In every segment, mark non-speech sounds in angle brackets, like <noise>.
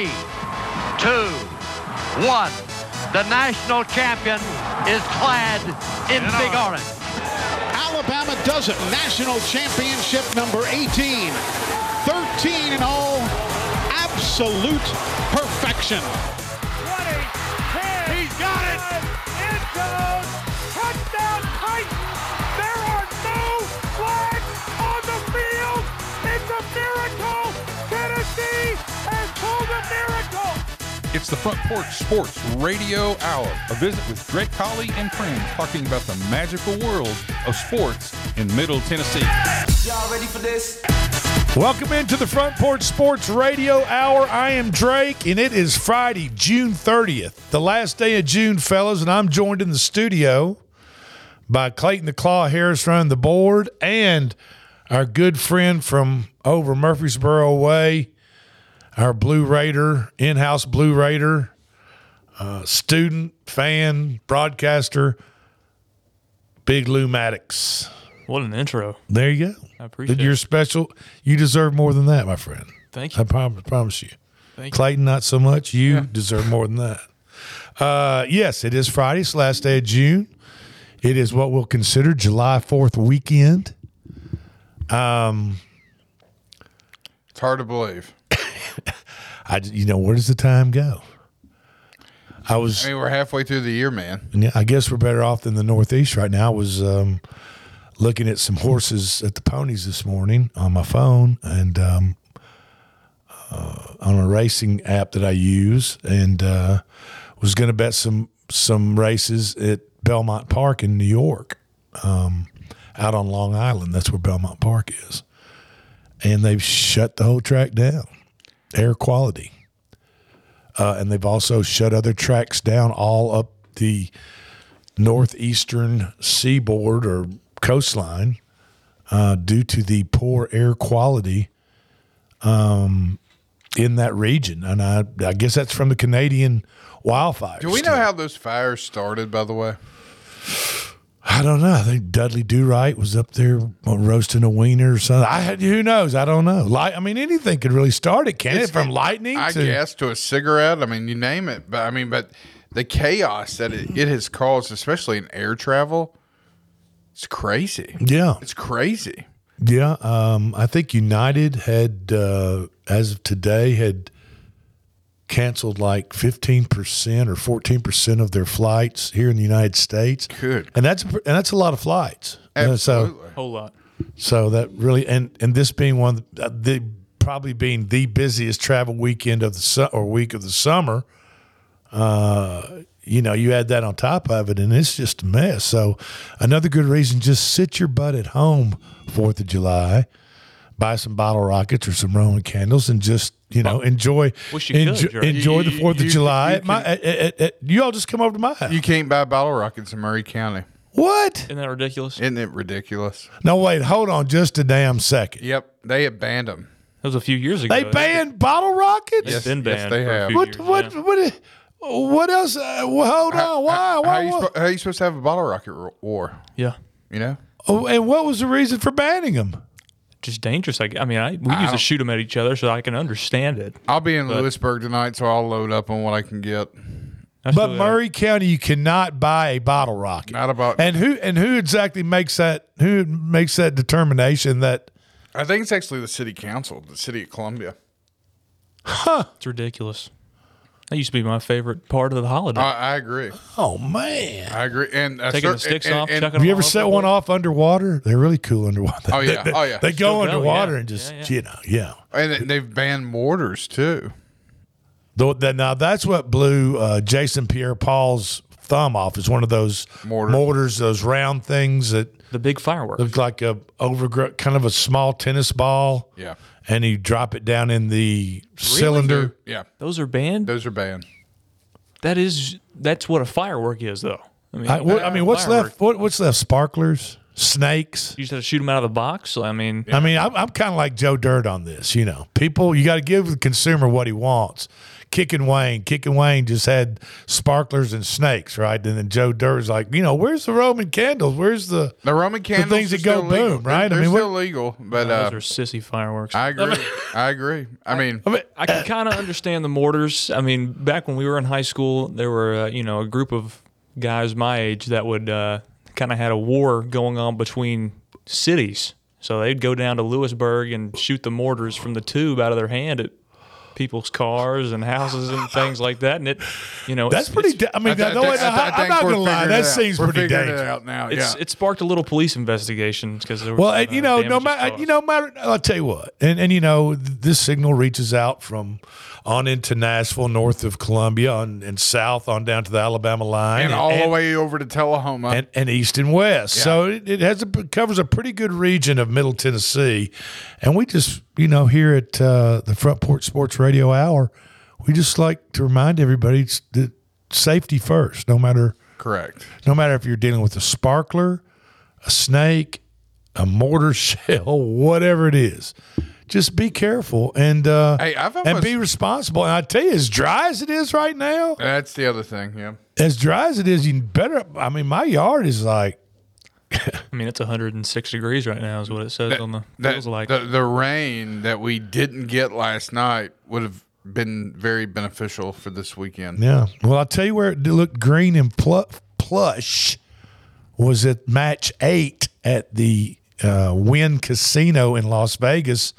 three, two, one. The national champion is clad in big orange. Alabama does it. National championship number 18. 13 in all. Absolute perfection. It's the Front Porch Sports Radio Hour, a visit with Drake Colley and friends talking about the magical world of sports in Middle Tennessee. Y'all ready for this? Welcome into the Front Porch Sports Radio Hour. I am Drake, and it is Friday, June 30th, the last day of June, fellas, and I'm joined in the studio by Clayton the Claw Harris running the board and our good friend from over Murfreesboro way, our Blue Raider, in-house Blue Raider, uh, student, fan, broadcaster, Big Lou Maddox. What an intro. There you go. I appreciate You're it. special. You deserve more than that, my friend. Thank you. I you. prom- promise you. Thank you. Clayton, not so much. You deserve more than that. Uh, yes, it is Friday. It's the last day of June. It is what we'll consider July 4th weekend. Um, It's hard to believe. I, you know, where does the time go? I was, I mean, we're halfway through the year, man. yeah, I guess we're better off than the Northeast right now. I was um, looking at some horses at the ponies this morning on my phone and um, uh, on a racing app that I use, and uh, was going to bet some some races at Belmont Park in New York, um, out on Long Island. That's where Belmont Park is, and they've shut the whole track down. Air quality. Uh, and they've also shut other tracks down all up the northeastern seaboard or coastline uh, due to the poor air quality um, in that region. And I, I guess that's from the Canadian wildfires. Do we know how those fires started, by the way? I don't know. I think Dudley Do Right was up there roasting a wiener or something. I had who knows? I don't know. Light. I mean, anything could really start it, can it? From lightning I to guess, to a cigarette. I mean, you name it. But I mean, but the chaos that it, it has caused, especially in air travel, it's crazy. yeah, It's crazy. Yeah, um, I think United had, uh, as of today, had canceled like fifteen percent or fourteen percent of their flights here in the United States. Good. and that's and that's a lot of flights. Uh, so Absolutely. Whole lot. so that really and and this being one of the, uh, the probably being the busiest travel weekend of the su- or week of the summer. Uh, you know, you add that on top of it, and it's just a mess. So, another good reason: just sit your butt at home Fourth of July, buy some bottle rockets or some Roman candles, and just you know enjoy Wish you could, enjoy, Jerry. enjoy the You- Fourth of you- July. you at my, at, at, at- you all just come over to my house. You can't buy bottle rockets in Maury County. what? Isn't that ridiculous? Isn't it ridiculous? No, wait, hold on, just a damn second. Yep. They have banned them. That was a few years ago. They banned bottle rockets. It's been yes, banned. they for a have. few What years, what yeah. what what else? Uh, well, hold on. Why? How, Why? are you, why? spo- how are you supposed to have a bottle rocket ro- war? Yeah. You know? oh, and what was the reason for banning them? Just dangerous. I, I mean, I, we used to shoot them at each other, so I can understand it. I'll be in Lewisburg tonight, so I'll load up on what I can get. But still- uh, Maury County, you cannot buy a bottle rocket. Not about. And who and who exactly makes that? Who makes that determination that? I think it's actually the city council, the city of Columbia. Huh. It's ridiculous. That used to be my favorite part of the holiday. I, I agree. Oh man! I agree. And uh, Taking cer- the sticks and- off, and- chucking Have you ever set one off underwater? They're really cool underwater. Oh, yeah. They, <laughs> Oh, yeah. They Still go go, underwater yeah. and just Yeah, yeah. you know, yeah. And they- they've banned mortars too. Though that now that's what blew uh, Jason Pierre Paul's thumb off. Is one of those Mortar. mortars, those round things that the big fireworks. look like a overgrown, kind of a small tennis ball. Yeah. And you drop it down in the cylinder. Yeah. Those are banned. Those are banned. That is that's what a firework is, though. I mean, I, what, I mean, what's firework, left? What, what's left? Sparklers, snakes. You just have to shoot them out of the box. I mean, I mean, I'm, I'm kind of like Joe Dirt on this. You know, people, you got to give the consumer what he wants. Kicking Wing. Kicking Wing just had sparklers and snakes, right? And then Joe Dirt's like, you know, where's the Roman candles? Where's the The Roman candles The things that go still legal. boom, right? I They're, they're mean, what- still legal, but Those uh, are sissy fireworks. I agree. <laughs> I agree. I mean, I mean, I can kind of understand the mortars. I mean, back when we were in high school, there were uh, you know a group of guys my age that would uh, kind of had a war going on between cities. So they'd go down to Lewisburg and shoot the mortars from the tube out of their hand at people's cars and houses and things like that. And it, you know, that's it's- pretty. it's- Da- I mean, I, no, thi- I, I, I'm not gonna lie. That it out. seems We're pretty figuring dangerous. it out now. It's, yeah. it sparked a little police investigation because there was Well, some, you uh, know, no damages matter, you know, matter. I'll tell you what, and and you know, this signal reaches out from on into Nashville, north of Columbia, on and south on down to the Alabama line, and all the way over to Tullahoma. and, and east and west. So it, it has a, covers a pretty good region of Middle Tennessee, and we just you know here at uh, the Front Porch Sports Radio Hour, we just like to remind everybody that safety first, no matter Correct. no matter if you're dealing with a sparkler, a snake, a mortar <laughs> shell, whatever it is. Just be careful and uh, Hey, I've and be responsible. And I tell you, as dry as it is right now, That's the other thing. Yeah. as dry as it is, you better. I mean, my yard is like I mean, it's 106 degrees right now, is what it says on the That- feels like. the, the rain that we didn't get last night would have been very beneficial for this weekend. Yeah. Well, I'll tell you where it looked green and pl- plush was at match eight at the uh, Wynn Casino in Las Vegas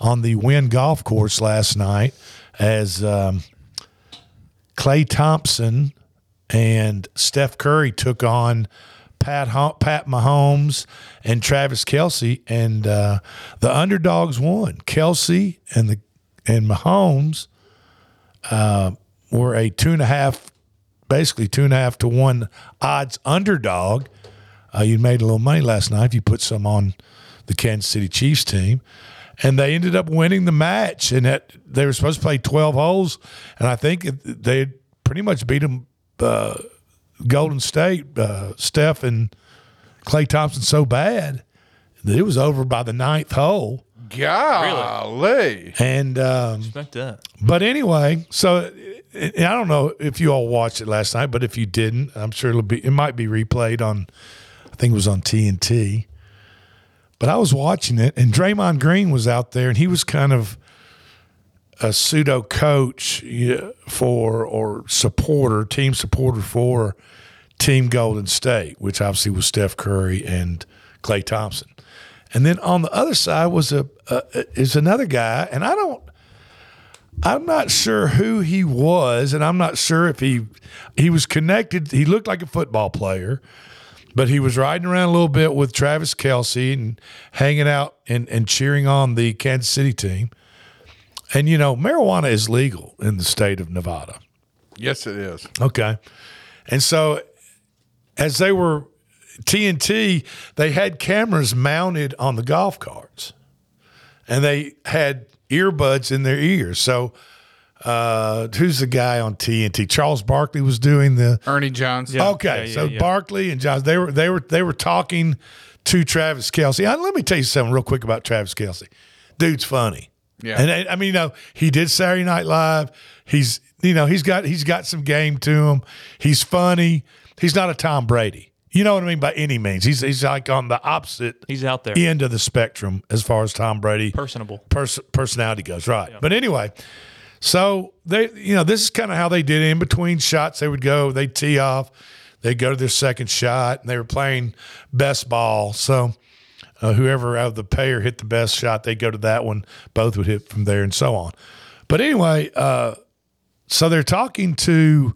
on the Wynn Golf Course last night as um, Klay Thompson and Steph Curry took on Pat Pat Mahomes and Travis Kelce, and uh, the underdogs won. Kelce and the and Mahomes were a two and a half, basically two and a half to one odds underdog. Uh, you made a little money last night if you put some on the Kansas City Chiefs team, and they ended up winning the match. And that they were supposed to play twelve holes, and I think they pretty much beat them. Uh, Golden State, uh, Steph and Klay Thompson so bad that it was over by the ninth hole. Golly. And um, Expect that. but anyway, so and I don't know if you all watched it last night, but if you didn't, I'm sure it'll be it might be replayed on I think it was on TNT. But I was watching it and Draymond Green was out there and he was kind of a pseudo coach for or supporter, team supporter for Team Golden State, which obviously was Steph Curry and Klay Thompson. And then on the other side was a, a is another guy, and I don't I'm not sure who he was, and I'm not sure if he he was connected. He looked like a football player, but he was riding around a little bit with Travis Kelce and hanging out and, and cheering on the Kansas City team. And you know, marijuana is legal in the state of Nevada. Yes, it is. Okay. And so as they were TNT, they had cameras mounted on the golf carts. And they had earbuds in their ears. So uh who's the guy on TNT? Charles Barkley was doing the Ernie Johnson. Okay, yeah, so yeah. Barkley and Johnson they were they were they were talking to Travis Kelce. Uh, let me tell you something real quick about Travis Kelce. Dude's funny. Yeah. and I, I mean, you know, he did Saturday Night Live. He's you know he's got he's got some game to him. He's funny. He's not a Tom Brady. You know what I mean by any means. He's he's like on the opposite He's out there. end of the spectrum as far as Tom Brady Personable. pers- personality goes, right? But anyway, so they, you know, this is kind of how they did it. In between shots, they would go, they tee off, they go to their second shot, and they were playing best ball. So uh, whoever out of the pair hit the best shot, they go to that one. Both would hit from there, and so on. But anyway, uh, so they're talking to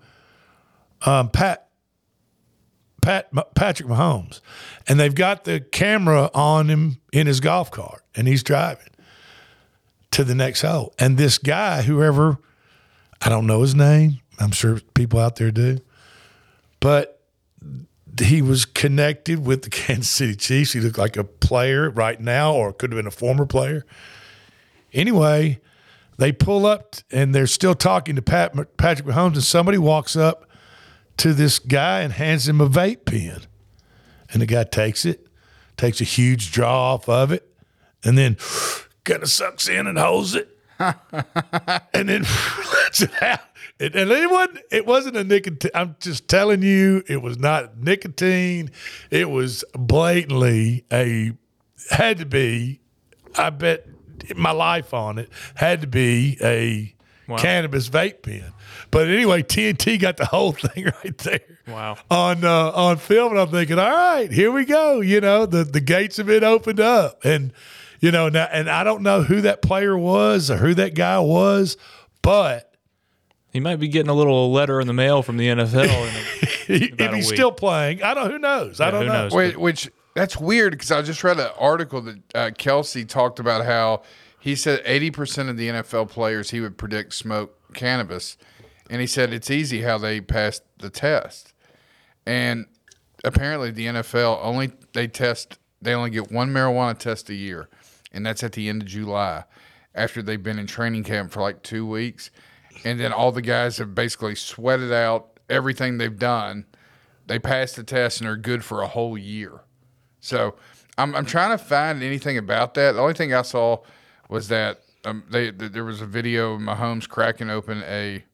um, Pat Pat Patrick Mahomes, and they've got the camera on him in his golf cart, and he's driving to the next hole. And this guy, whoever, I don't know his name. I'm sure people out there do, but he was connected with the <laughs> Kansas City Chiefs. He looked like a player right now, or could have been a former player. Anyway, they pull up and they're still talking to Pat Patrick Mahomes, and somebody walks up to this guy and hands him a vape pen. And the guy takes it, takes a huge draw off of it, and then kind of sucks in and holds it. <laughs> and then lets it out. And, and it wasn't. It wasn't a nicotine. I'm just telling you, it was not nicotine. It was blatantly a had to be. I bet my life on it had to be a cannabis vape pen. But anyway, TNT got the whole <laughs> thing right there. Wow. On uh, on film, and I'm thinking, all right, here we go. You know, the the gates have been opened up, and you know now, and I don't know who that player was or who that guy was, but He might be getting a little letter in the mail from the NFL. in a- <laughs> if he's still playing, I don't. Who knows? I don't who know. knows? Wait, which that's weird because I just read an article that uh, Kelce talked about how he said eighty percent of the NFL players he would predict smoke cannabis, and he said it's easy how they passed the test, and apparently the NFL only they test they only get one marijuana test a year, and that's at the end of July, after they've been in training camp for like two weeks, and then all the guys have basically sweated out everything they've done they passed the test and are good for a whole year. So I'm, I'm trying to find anything about that. The only thing I saw was that um, they that there was a video of Mahomes cracking open a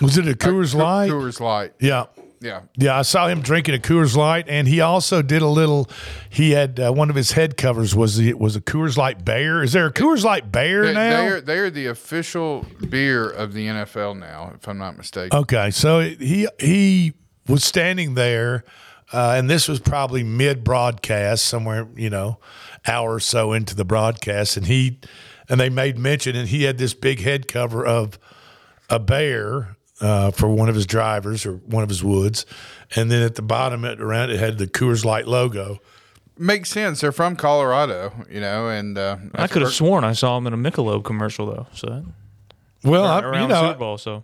Was it a Coors Coors Light? Coors Light. Yeah. Yeah. Yeah, I saw him drinking a Coors Light, and he also did a little. He had uh, one of his head covers was the, was a Coors Light Bear. Is there a Coors Light Bear They, now? they're they're the official beer of the NFL now, if I'm not mistaken. Okay, so he he was standing there, uh, and this was probably mid broadcast, somewhere you know, hour or so into the broadcast, and he and they made mention, and he had this big head cover of a bear uh, for one of his drivers or one of his woods, and then at the bottom it around it had the Coors Light logo. Makes sense. They're from Colorado, you know, and uh, I could have sworn I saw him in a Michelob commercial though. So that, Well, I, around you know, Super Bowl. So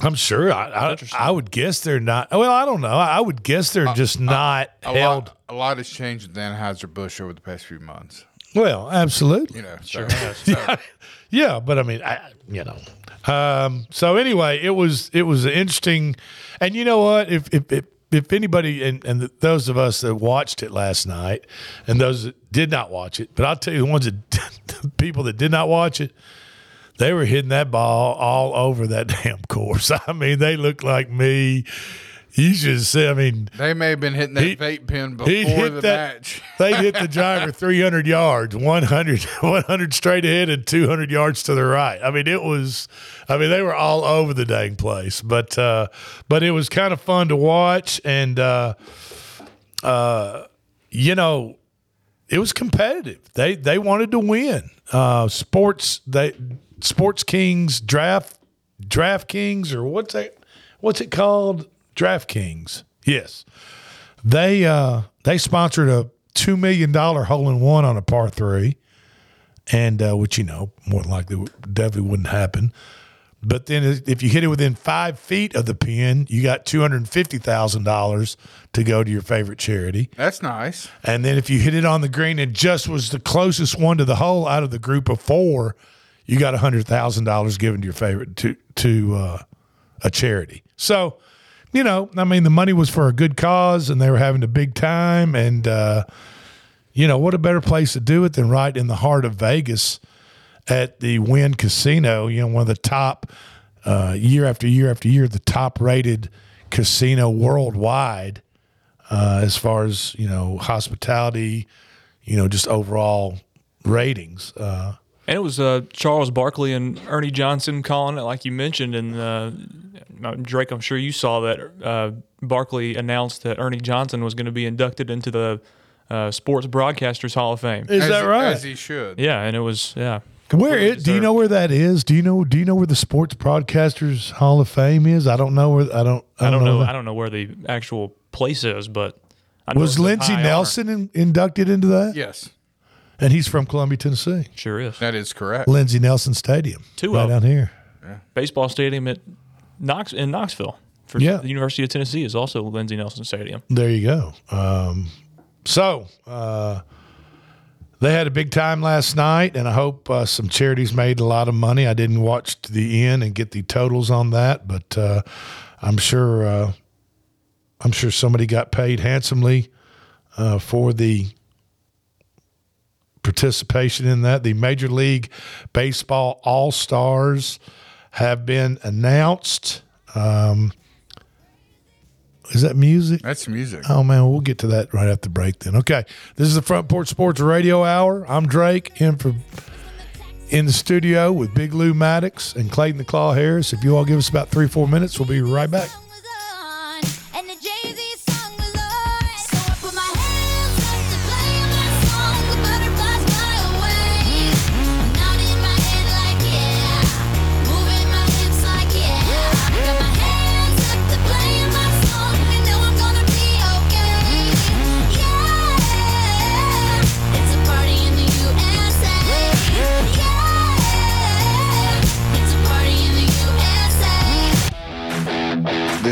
I'm sure. I, I, I would guess they're not. Well, I don't know. I would guess they're just not a held. lot, a lot has changed with Anheuser Busch over the past few months. Well, absolutely. You know, so, so <laughs> Yeah, but I mean, I, you know. Um, so anyway, it was it was interesting, and you know what? If if if, if anybody and and those of us that watched it last night, and those that did not watch it, but I'll tell you the ones that <laughs> the people that did not watch it, they were hitting that ball all over that <laughs> damn course. I mean, they looked like me. You should say. I mean, they may have been hitting that He- vape pen before the that- match. <laughs> they hit the driver <laughs> 300 yards 100 <laughs> 100 straight ahead and 200 yards to the right i mean it was i mean they were all over the dang place but uh but it was kind of fun to watch and uh uh you know it was competitive they they wanted to win uh sports they sports kings draft draft kings or what's that what's it called draft kings yes they uh they sponsored a two million dollar hole in one on a par three, and uh, which you know more than likely definitely wouldn't happen. But then if you hit it within five feet of the pin, you got two hundred fifty thousand dollars to go to your favorite charity. That's nice. And then if you hit it on the green and just was the closest one to the hole out of the group of four, you got hundred thousand dollars given to your favorite to to uh, a charity. So, you know, I mean, the money was for a good cause, and they were having a big time. And uh, you know, what a better place to do it than right in the heart of Vegas at the Wynn Casino. You know, one of the top uh, year after year after year, the top rated casino worldwide uh, as far as you know hospitality, you know, just overall ratings. Uh, And it was uh, Charles Barkley and Ernie Johnson calling it, like you mentioned. And uh, Drake, I'm sure you saw that uh, Barkley announced that Ernie Johnson was going to be inducted into the uh, Sports Broadcasters Hall of Fame. is as, that right? As he should. Yeah, and it was yeah. where it? Do you know where that is? Do you know? Do you know where the Sports Broadcasters Hall of Fame is? I don't know where. I don't. I I don't know. that. I don't know where the actual place is, but I know Was Lindsey. Nelson in, inducted into that? Yes, And he's from Columbia, Tennessee. Sure is. that is correct. Lindsey Nelson Stadium, Two right of down here. Baseball stadium at Knox in Knoxville for Yeah. the University of Tennessee is also Lindsey Nelson Stadium. There you go. Um, so uh, they had a big time last night, and I hope uh, some charities made a lot of money. I didn't watch to the end and get the totals on that, but uh, I'm sure uh, I'm sure somebody got paid handsomely uh, for the participation in that. The Major League Baseball All Stars have been announced. Um, is that music? That's music. Oh man, we'll get to that right after the break. Then, okay. This is the Front Porch Sports Radio Hour. I'm Drake in for in the studio with Big Lou Maddox and Clayton the Claw Harris. If you all give us about three four minutes, we'll be right back.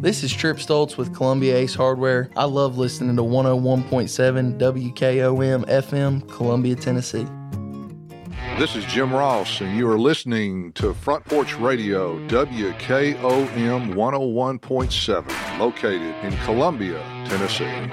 This is Trip Stoltz with Columbia Ace Hardware. I love listening to 101.7 WKOM FM, Columbia, Tennessee. This is Jim Ross, and you are listening to Front Porch Radio, WKOM 101.7, located in Columbia, Tennessee.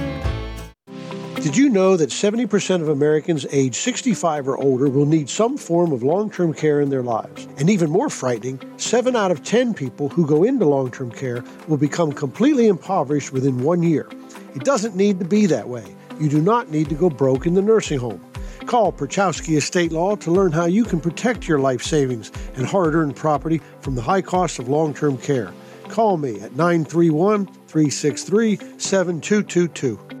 Did you know that 70% of Americans age 65 or older will need some form of long term care in their lives? And even more frightening, 7 out of 10 people who go into long term care will become completely impoverished within one year. It doesn't need to be that way. You do not need to go broke in the nursing home. Call Perchowski Estate Law to learn how you can protect your life savings and hard earned property from the high cost of long term care. Call me at 931 363 7222.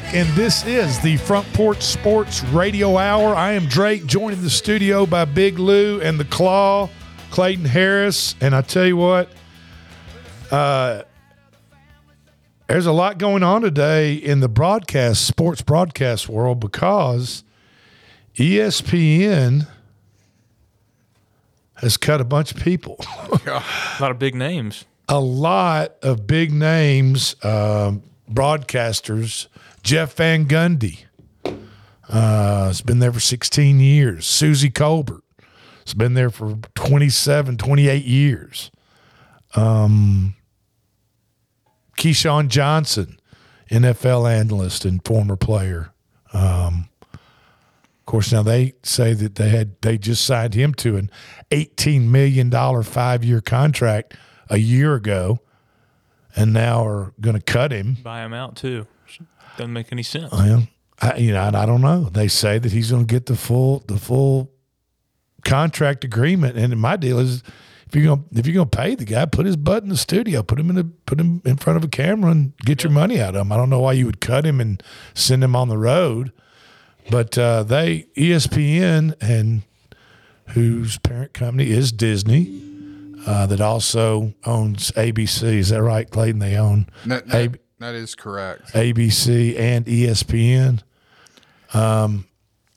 Back, and this is the Front Porch Sports Radio Hour. I am Drake, joined in the studio by Big Lou and the Claw, Clayton Harris. And I tell you what, uh, there's a lot going on today in the broadcast, sports broadcast world because ESPN has cut a bunch of people. <laughs> a lot of big names. a lot of big names, um, broadcasters. Jeff Van Gundy uh, has been there for 16 years. Suzy Kolber has been there for 27, 28 years. Um, Keyshawn Johnson, NFL analyst and former player. Um, of course, now they say that they had they just signed him to an eighteen million dollar five year contract a year ago, and now are going to cut him. Buy him out too. Doesn't make any sense. Well, I, you know, I, I don't know. They say that he's going to get the full the full contract agreement, and my deal is if you're going to if you're going to pay the guy, put his butt in the studio, put him in a put him in front of a camera, and get your money out of him. I don't know why you would cut him and send him on the road, but uh, they ESPN and whose parent company is Disney. Uh, that also owns ABC. Is that right, Clayton? They own That, that, that is correct. ABC and ESPN. Um,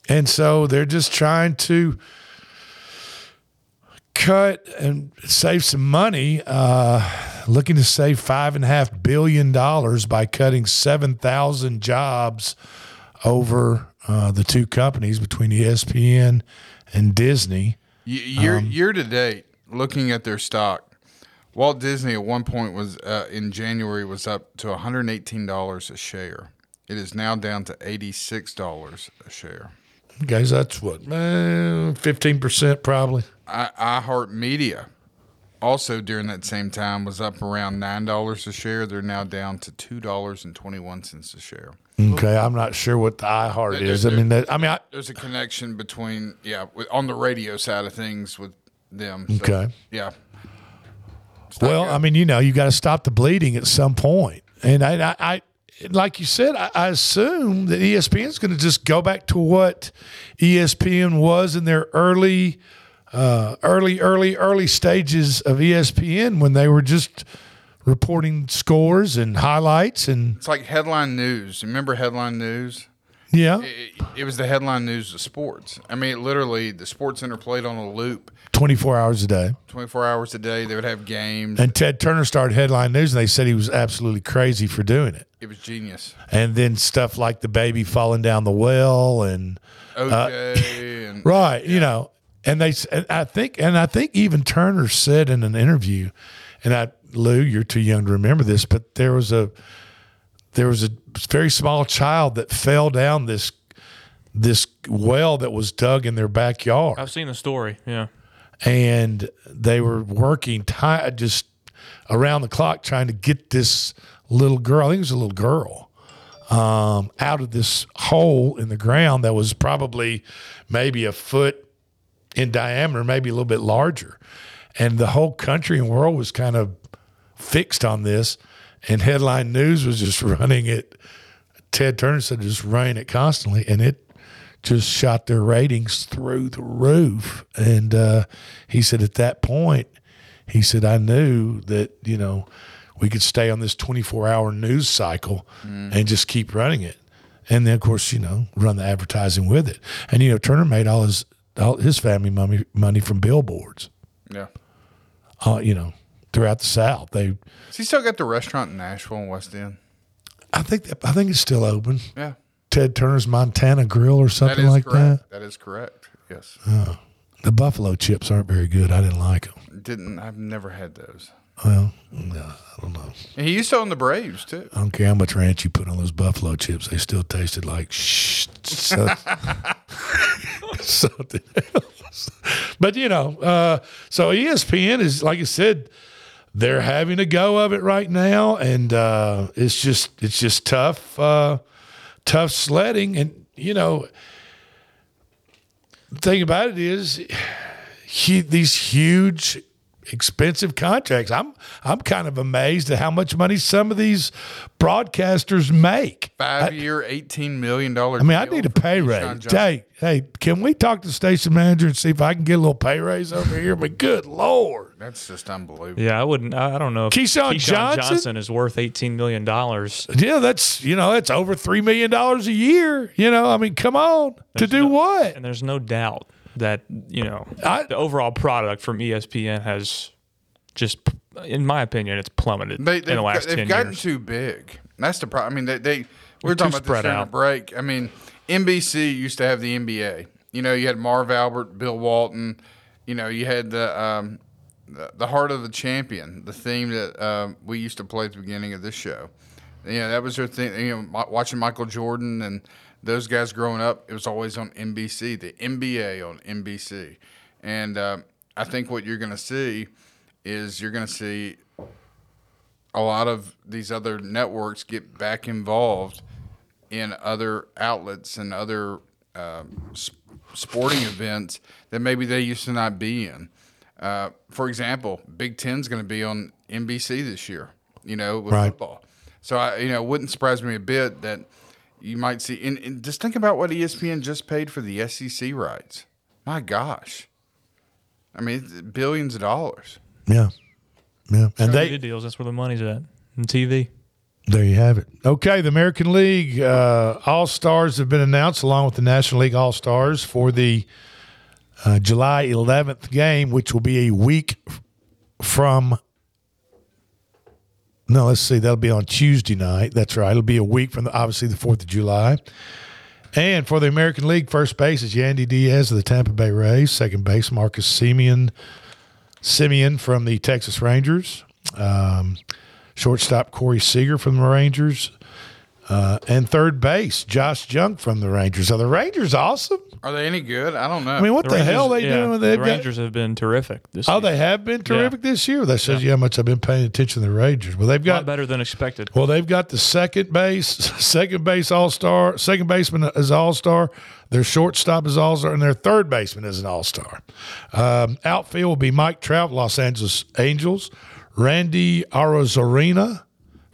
and so they're just trying to cut and save some money, uh, looking to save five and a half billion dollars by cutting 7,000 jobs over uh, the two companies between ESPN and Disney. Year Um, year to date, looking at their stock, Walt Disney at one point was uh, in January was up to one hundred eighteen dollars a share. It is now down to eighty six dollars a share. Guys, that's what, fifteen percent probably. I, iHeart Media also during that same time was up around nine dollars a share. They're now down to two dollars and twenty one cents a share. Okay, I'm not sure what the iHeart There- is. I mean, that, I mean, I, there's a connection between yeah with, on the radio side of things with them. So, Okay. Yeah. Well, I mean, you know, you got to stop the bleeding at some point. And I, I, I like you said, I, I assume that ESPN is going to just go back to what ESPN was in their early, uh, early, early, early stages of ESPN when they were just reporting scores and highlights and It's like headline news. Remember headline news? Yeah, It, it was the headline news of sports. I mean, literally, the Sports Center played on a loop 24 hours a day. 24 hours a day. They would have games. And Ted Turner started headline news, and they said he was absolutely crazy for doing it. It was genius. and then stuff like the baby falling down the well and uh, and <laughs> right you know and they and i think and i think even turner said in an interview and i lou you're too young to remember this but there was a there was a very small child that fell down this this well that was dug in their backyard I've seen the story. Yeah. and they were working ti just around the clock trying to get this little girl. I think it was a little girl um, out of this hole in the ground that was probably maybe a foot in diameter, maybe a little bit larger. And the whole country and world was kind of fixed on this, and headline news was just <laughs> running it. Ted Turner said just running it constantly, and it just shot their ratings through the roof. And uh, he said at that point, he said, I knew that, you know, we could stay on this 24 hour news cycle Mm. and just keep running it. And then, of course, you know, run the advertising with it. And, you know, Turner made all his all his family money, money from billboards, Yeah. uh, you know, throughout the South. They, Has he still got the restaurant in Nashville and West End? I think, I think it's still open. Yeah. Ted Turner's Montana Grill or something like correct. that. That is correct. Yes. Oh, the buffalo chips aren't very good. I didn't like them. Didn't I've never had those. Well, no, I don't know. And he used to own the Braves too. I don't care how much ranch you put on those buffalo chips; they still tasted like shh. So, <laughs> something else. But you know, uh, so ESPN is like I said, they're having a go of it right now, and uh, it's just it's just tough, uh, tough sledding, and you know, the thing about it is, he, these huge expensive contracts. I'm I'm kind of amazed at how much money some of these broadcasters make. Five year, eighteen million dollar. I mean, I need a pay raise. Hey, hey, can we talk to the station manager and see if I can get a little pay raise over here? But good lord, That's just unbelievable. Yeah, I wouldn't. I I don't know. If Keyshawn Johnson? Johnson is worth eighteen million dollars. yeah, that's you know that's over three million dollars a year. You know, I mean, come on, to do what? And there's no doubt that you know the overall product from ESPN has just, in my opinion, it's plummeted They, in the last they've ten gotten years. too big. That's the problem. I mean, they, they we were They're talking about this spread during the out. break. I mean, NBC used to have the NBA. You know, you had Marv Albert, Bill Walton. You know, you had the um, the, the heart of the champion, the theme that um, we used to play at the beginning of this show. Yeah, that was their thing. You know, watching Michael Jordan and those guys growing up, it was always on NBC. The NBA on NBC, and um, I think what you're going to see is you're going to see a lot of these other networks get back involved in other outlets and other s- sporting events that maybe they used to not be in. Uh, for example, Big Ten's going to be on NBC this year. You know, with Right. football. So I, you know, it wouldn't surprise me a bit that you might see. And, and just think about what ESPN just paid for the SEC rights. My gosh, I mean, billions of dollars. Yeah, yeah, and they deals. That's where the money's at. And TV. There you have it. Okay, the American League uh, All Stars have been announced along with the National League All Stars for the uh, July 11th game, which will be a week from. No, let's see. That'll be on Tuesday night. That's right. It'll be a week from the, obviously the 4th of July. And for the American League, first base is Yandy Diaz of the Tampa Bay Rays. Second base, Marcus Semien, Semien from the Texas Rangers. Um, shortstop, Corey Seager from the Rangers. Uh, and third base, Josh Jung from the Rangers. Are the Rangers awesome? Are they any good? I don't know. I mean, what the, hell they yeah, doing? The They've got- Rangers have been terrific. This oh, season. they have been terrific this year. That shows you how much I've been paying attention to the Rangers. Well, they've got better than expected. well, they've got the second base, <laughs> second base all star, second baseman is all star. Their shortstop is all star, and their third baseman is an all star. Um, outfield will be Mike Trout, Los Angeles Angels, Randy Arozarena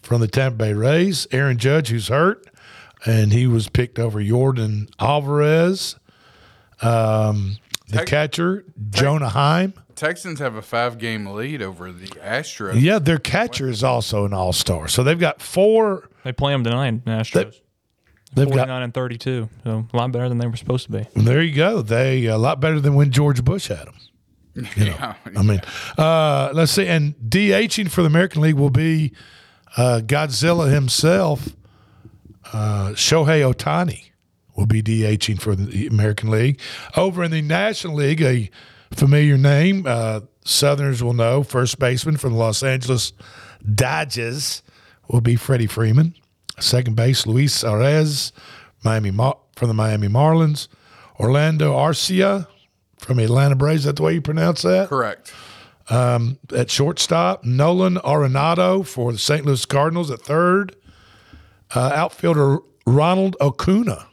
from the Tampa Bay Rays, Aaron Judge, who's hurt, and he was picked over Jordan Alvarez. Um, the catcher, Jonah Heim. Texans have a five game lead over the Astros. Yeah, their catcher is also an all star. So they've got four. They play them tonight, the Astros. They've Forty-nine got and thirty-two, so a lot better than they were supposed to be. There you go. They a lot better than when George Bush had them. you <laughs> yeah. I mean, uh, let's see. And DHing for the American League will be uh, Godzilla himself. Uh, Shohei Ohtani will be DHing for the American League. Over in the National League, a familiar name, uh, Southerners will know, first baseman for the Los Angeles Dodgers will be Freddie Freeman. Second base, Luis Arraez, Miami Mar- from the Miami Marlins. Orlando Arcia from Atlanta Braves. Is that the way you pronounce that? Correct. Um, at shortstop, Nolan Arenado for the St. Louis Cardinals at third. Uh, outfielder Ronald Acuna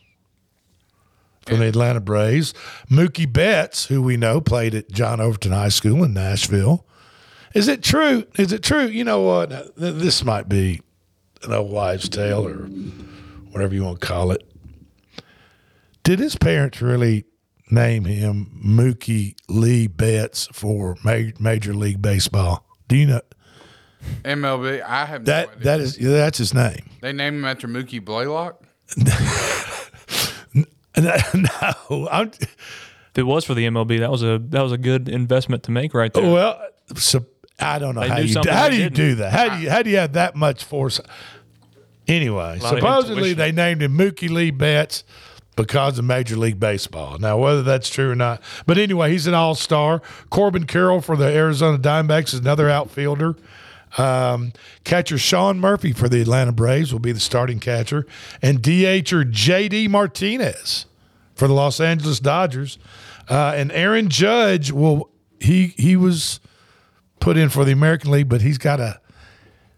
from the Atlanta Braves. Mookie Betts, who we know played at John Overton High School in Nashville. Is it true? Is it true? You know what? This might be an old wives' tale or whatever you want to call it. Did his parents really name him Mookie Lee Betts for ma- Major League Baseball? Do you know MLB. I have no that? idea. That is that's his name. They named him after Mookie Blaylock. <laughs> no, I'm, If it was for the MLB, that was a that was a good investment to make right there. well, so I don't know They how you how do you didn't. do that? How do you how do you have that much force? Anyway, supposedly they named him Mookie Lee Betts because of Major League Baseball. Now, whether that's true or not, but anyway, he's an All Star. Corbin Carroll for the Arizona Diamondbacks is another outfielder. Um, catcher Sean Murphy for the Atlanta Braves will be the starting catcher, and DHer JD Martinez for the Los Angeles Dodgers. Uh, and Aaron Judge will he he was put in for the American League, but he's got a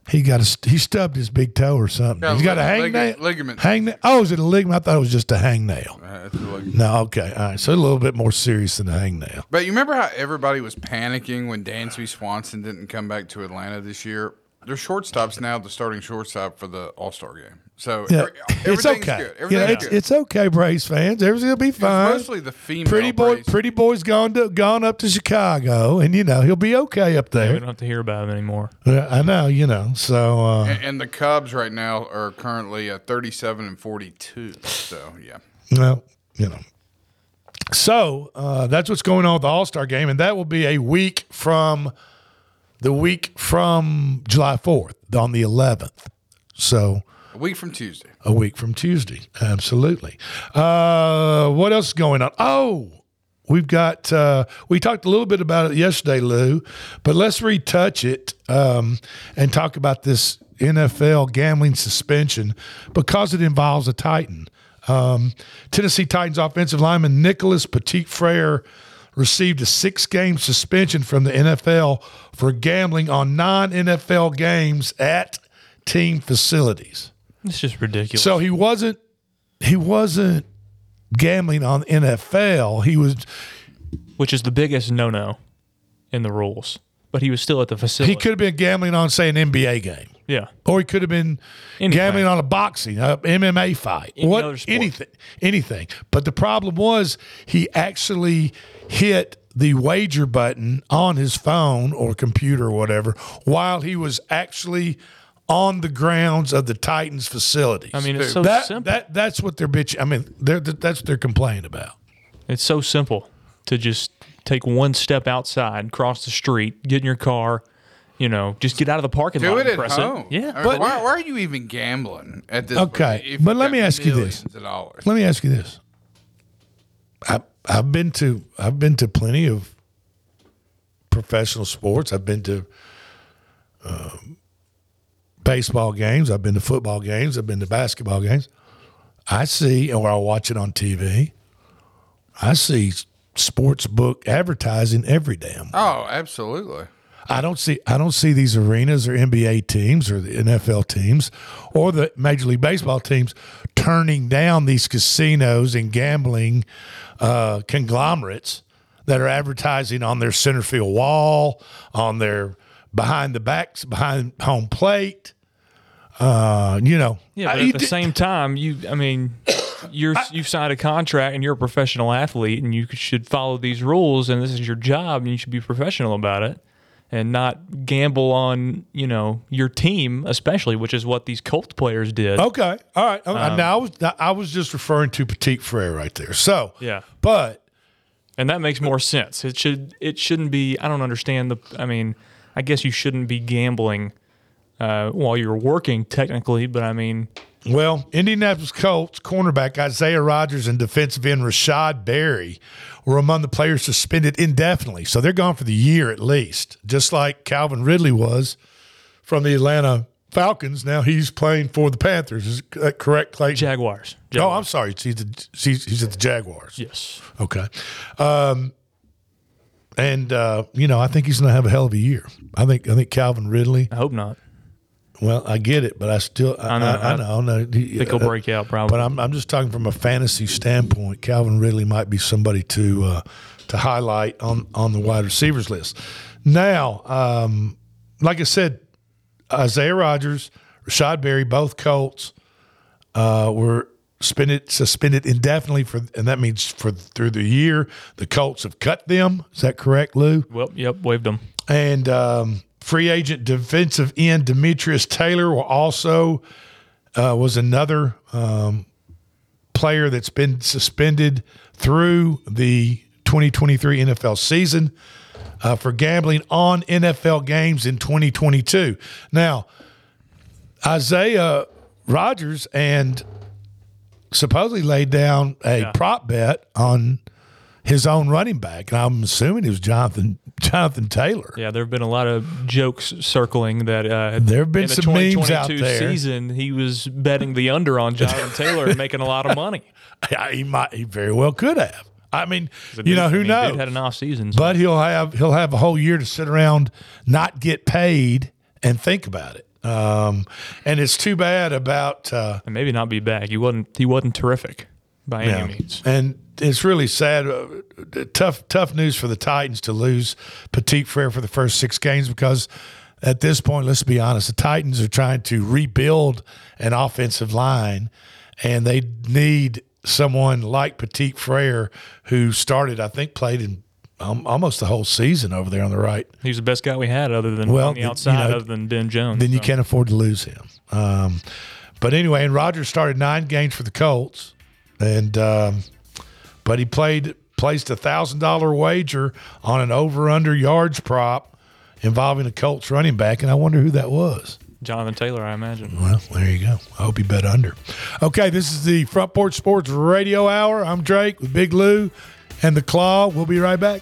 he got a he stubbed his big toe or something. Got he's got a lig- hang nail. ligament. Hang nail. Oh, is it a ligament? I thought it was just a hangnail. Uh, a ligament. No, okay, all right. So a little bit more serious than a hangnail. But you remember how everybody was panicking when Dansby Swanson didn't come back to Atlanta this year? Their shortstop's now the starting shortstop for the All Star game. So Yeah, every- it's okay. good. You know, it's, good. it's okay, Braves fans. Everything will be fine. mostly the female Pretty boy, Braves. pretty boy's gone to gone up to Chicago, and you know he'll be okay up there. We don't have to hear about him anymore. Yeah, I know, you know. So uh, and, and the Cubs right now are currently at 37 and 42. So, yeah. Well, you know. So uh, that's what's going on with the All Star game, and that will be a week from the week from July fourth on the eleventh. So A week from Tuesday. a week from Tuesday, absolutely. Uh, what else is going on? Oh, we've got. Uh, we talked a little bit about it yesterday, Lou, but let's retouch it um, and talk about this NFL gambling suspension because it involves a Titan. Um, Tennessee Titans offensive lineman Nicholas Petit Frere received a six game suspension from the NFL for gambling on non NFL games at team facilities. It's just ridiculous. So he wasn't he wasn't gambling on NFL. He was which is the biggest no-no in the rules. But he was still at the facility. he could have been gambling on say an NBA game. Yeah. Or he could have been gambling on a boxing, a MMA fight, Any what anything, anything. But the problem was he actually hit the wager button on his phone or computer or whatever while he was actually on the grounds of the Titans facilities. I mean, it's so that, simple. That that's what they're bitching. I mean, they're, that's what they're complaining about. It's so simple to just take one step outside, cross the street, get in your car, you know, just get out of the parking Do lot it and at press home. it. Yeah. I mean, why, why are you even gambling at this Okay, point? if but you've let me ask you this. millions of dollars? Let me ask you this. I, I've been to I've been to plenty of professional sports. I've been to um, baseball games. I've been to football games. I've been to basketball games. I see, or I watch it on TV. I see sports book advertising every damn. Oh, absolutely. I don't see I don't see these arenas or NBA teams or the NFL teams or the Major League Baseball teams turning down these casinos and gambling uh, conglomerates that are advertising on their center field wall, on their behind the backs, behind home plate. Uh, you know, Yeah, but I- at the same time, you I mean, <coughs> you're you've signed a contract and you're a professional athlete and you should follow these rules and this is your job and you should be professional about it and not gamble on, you know, your team especially, which is what these Colts players did. Okay, all right. Um, now I was I was just referring to Petit Frere right there. So Yeah. but and that makes more sense. It should it shouldn't be I don't understand the I mean, I guess you shouldn't be gambling uh, while you're working technically, but I mean Well, Indianapolis Colts cornerback Isaiah Rogers and defensive end Rashod Berry were among the players suspended indefinitely. So they're gone for the year at least, just like Calvin Ridley was from the Atlanta Falcons. Now he's playing for the Panthers. Is that correct, Clayton? Jaguars. Oh, I'm sorry. He's, the, he's, he's at the Jaguars. Yes. Okay. Um, and uh, you know, I think he's going to have a hell of a year. I think I think Calvin Ridley. I hope not. Well, I get it, but I still I, I know, I, I I know. no, he- think he'll uh, break out probably. But I'm I'm just talking from a fantasy standpoint. Calvin Ridley might be somebody to uh, to highlight on on the wide receivers list. Now, um, like I said, Isaiah Rogers, Rashod Berry, both Colts uh, were suspended suspended indefinitely for, and that means for through the year. The Colts have cut them. Is that correct, Lou? Well, yep, waved them. And um, free agent defensive end Demetrius Taylor will also uh, was another um, player that's been suspended through the 2023 NFL season uh, for gambling on NFL games in 2022. Now, Isaiah Rogers and supposedly laid down a Yeah. prop bet on his own running back, and I'm assuming it was Jonathan <laughs> Jonathan Taylor. Yeah, there have been a lot of jokes circling that uh, There have been in the some memes out there. season he was betting the under on Jonathan <laughs> Taylor and making a lot of money. <laughs> Yeah, he might, he very well could have. I mean, The you know, who I mean, knows? Dude had an off season. But he'll have he'll have a whole year to sit around, not get paid, and think about it. Um, and it's too bad about uh, and maybe not be back. He wasn't he wasn't terrific by Yeah. any means. And it's really sad. Uh, tough, tough news for the Titans to lose Petit Frere for the first six games because at this point, let's be honest, the Titans are trying to rebuild an offensive line, and they need someone like Petit Frere who started, I think, played in um, almost the whole season over there on the right. He was the best guy we had, other than Well, on the you outside, know, other than Ben Jones. Then you can't afford to lose him. Um, but anyway, and Rogers started nine games for the Colts, and um, but he played placed a thousand dollar wager on an over under yards prop involving a Colts running back, and I wonder who that was. Jonathan Taylor, I imagine. Well, there you go. I hope he bet under. Okay, this is the Front Porch Sports Radio Hour. I'm Drake with Big Lou and the Claw. We'll be right back.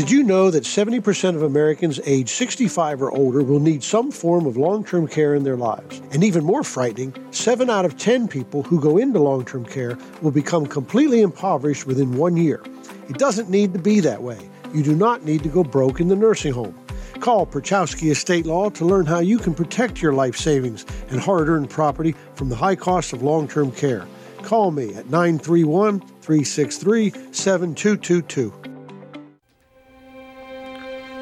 Did you know that 70% of Americans age 65 or older will need some form of long term care in their lives? And even more frightening, 7 out of 10 people who go into long term care will become completely impoverished within one year. It doesn't need to be that way. You do not need to go broke in the nursing home. Call Perchowski Estate Law to learn how you can protect your life savings and hard earned property from the high cost of long term care. Call me at 931 363 7222.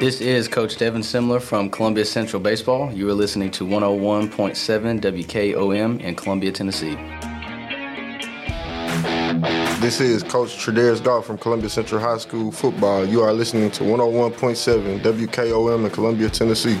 This is Coach Devin Simler from Columbia Central Baseball. You are listening to 101.7 WKOM in Columbia, Tennessee. This is Coach Tredaris Goff from Columbia Central High School football. You are listening to 101.7 WKOM in Columbia, Tennessee.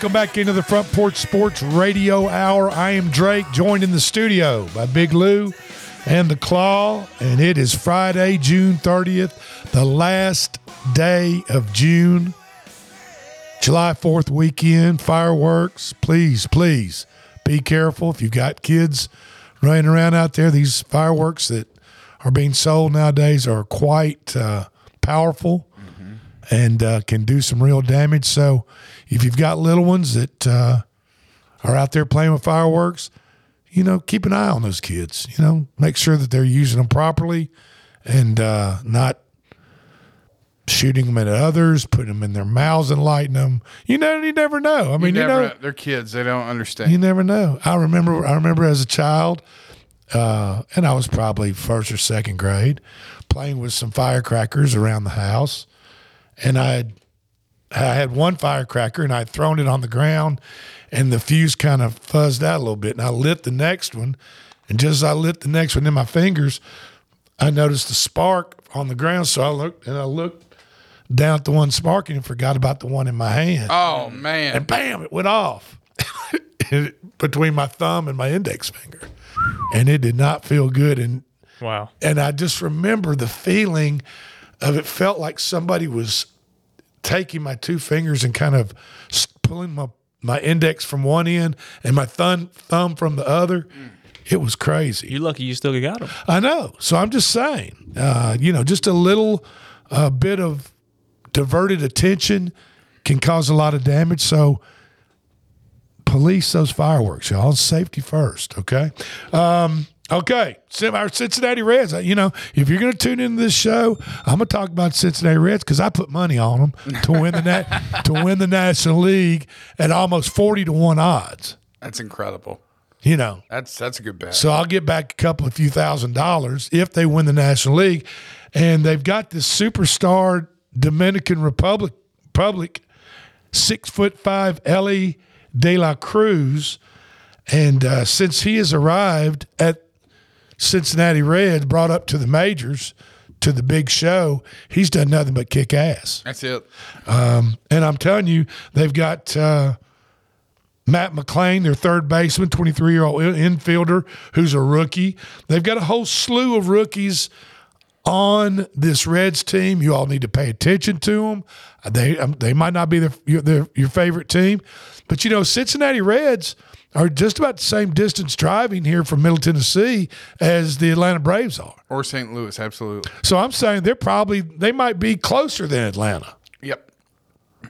Welcome back into the Front Porch Sports Radio Hour. I am Drake, joined in the studio by Big Lou and the Claw, and it is Friday, June 30th, the last day of June. July 4th weekend, fireworks. Please, please be careful if you've got kids running around out there. These fireworks that are being sold nowadays are quite uh, powerful and uh, can do some real damage. So if you've got little ones that uh, are out there playing with fireworks, you know, keep an eye on those kids. You know, make sure that they're using them properly and uh, not shooting them at others, putting them in their mouths and lighting them. You know, you never know. I mean, you, never, know, they're kids; they don't understand. you never know. I remember. I remember as a child, uh, and I was probably first or second grade, playing with some firecrackers around the house, and I had I had one firecracker and I'd thrown it on the ground, and the fuse kind of fuzzed out a little bit, and I lit the next one, and just as I lit the next one in my fingers, I noticed the spark on the ground. So I looked and I looked down at the one sparking and forgot about the one in my hand. Oh man! And bam, it went off <laughs> between my thumb and my index finger, and it did not feel good. And Wow. and I just remember the feeling of it felt like somebody was taking my two fingers and kind of pulling my, my index from one end and my thumb thumb from the other. It was crazy. You're lucky you still got them. I know. So I'm just saying, uh, you know, just a little uh, bit of diverted attention can cause a lot of damage. So police those fireworks, y'all. Safety first, okay? Um, okay, our Cincinnati Reds. uh, You know, if you're going to tune into this show, I'm going to talk about Cincinnati Reds because I put money on them to win the na- <laughs> to win the National League at almost forty to one odds. That's incredible. You know, That's that's a good bet. so I'll get back a couple of few thousand dollars if they win the National League. And they've got this superstar Dominican Republic public six foot five Elly De La Cruz. And uh, since he has arrived at Cincinnati Reds, brought up to the majors, to the big show, he's done nothing but kick ass. That's it. Um, and I'm telling you, they've got uh, Matt McLain, their third baseman, 23 year old infielder who's a rookie. They've got a whole slew of rookies on this Reds team. You all need to pay attention to them. They um, they might not be their, your, their, your favorite team, but you know Cincinnati Reds are just about the same distance driving here from Middle Tennessee as the Atlanta Braves are. Or St. Louis, absolutely. So I'm saying they're probably they might be closer than Atlanta. Yep.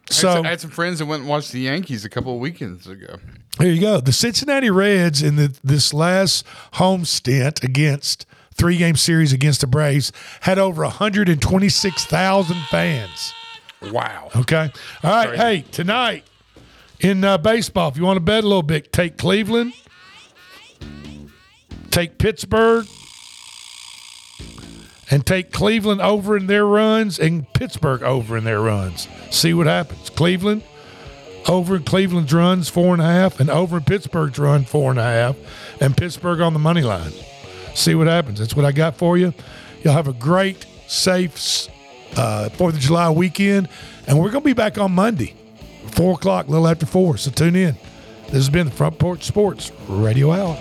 So- I had, some, I had some friends that went and watched the Yankees a couple of weekends ago. There you go. The Cincinnati Reds in the, this last home stint against three game series against the Braves had over 126,000 fans. Wow. Okay. All right. Hey, tonight in uh, baseball, if you want to bet a little bit, take Cleveland, take Pittsburgh, and take Cleveland over in their runs and Pittsburgh over in their runs. See what happens. Cleveland over in Cleveland's runs four and a half, and over in Pittsburgh's run four and a half, and Pittsburgh on the money line. See what happens. That's what I got for you. You'll have a great, safe uh, Fourth of July weekend, and we're going to be back on Monday, 4 o'clock, a little after 4. So tune in. This has been the Front Porch Sports Radio Hour.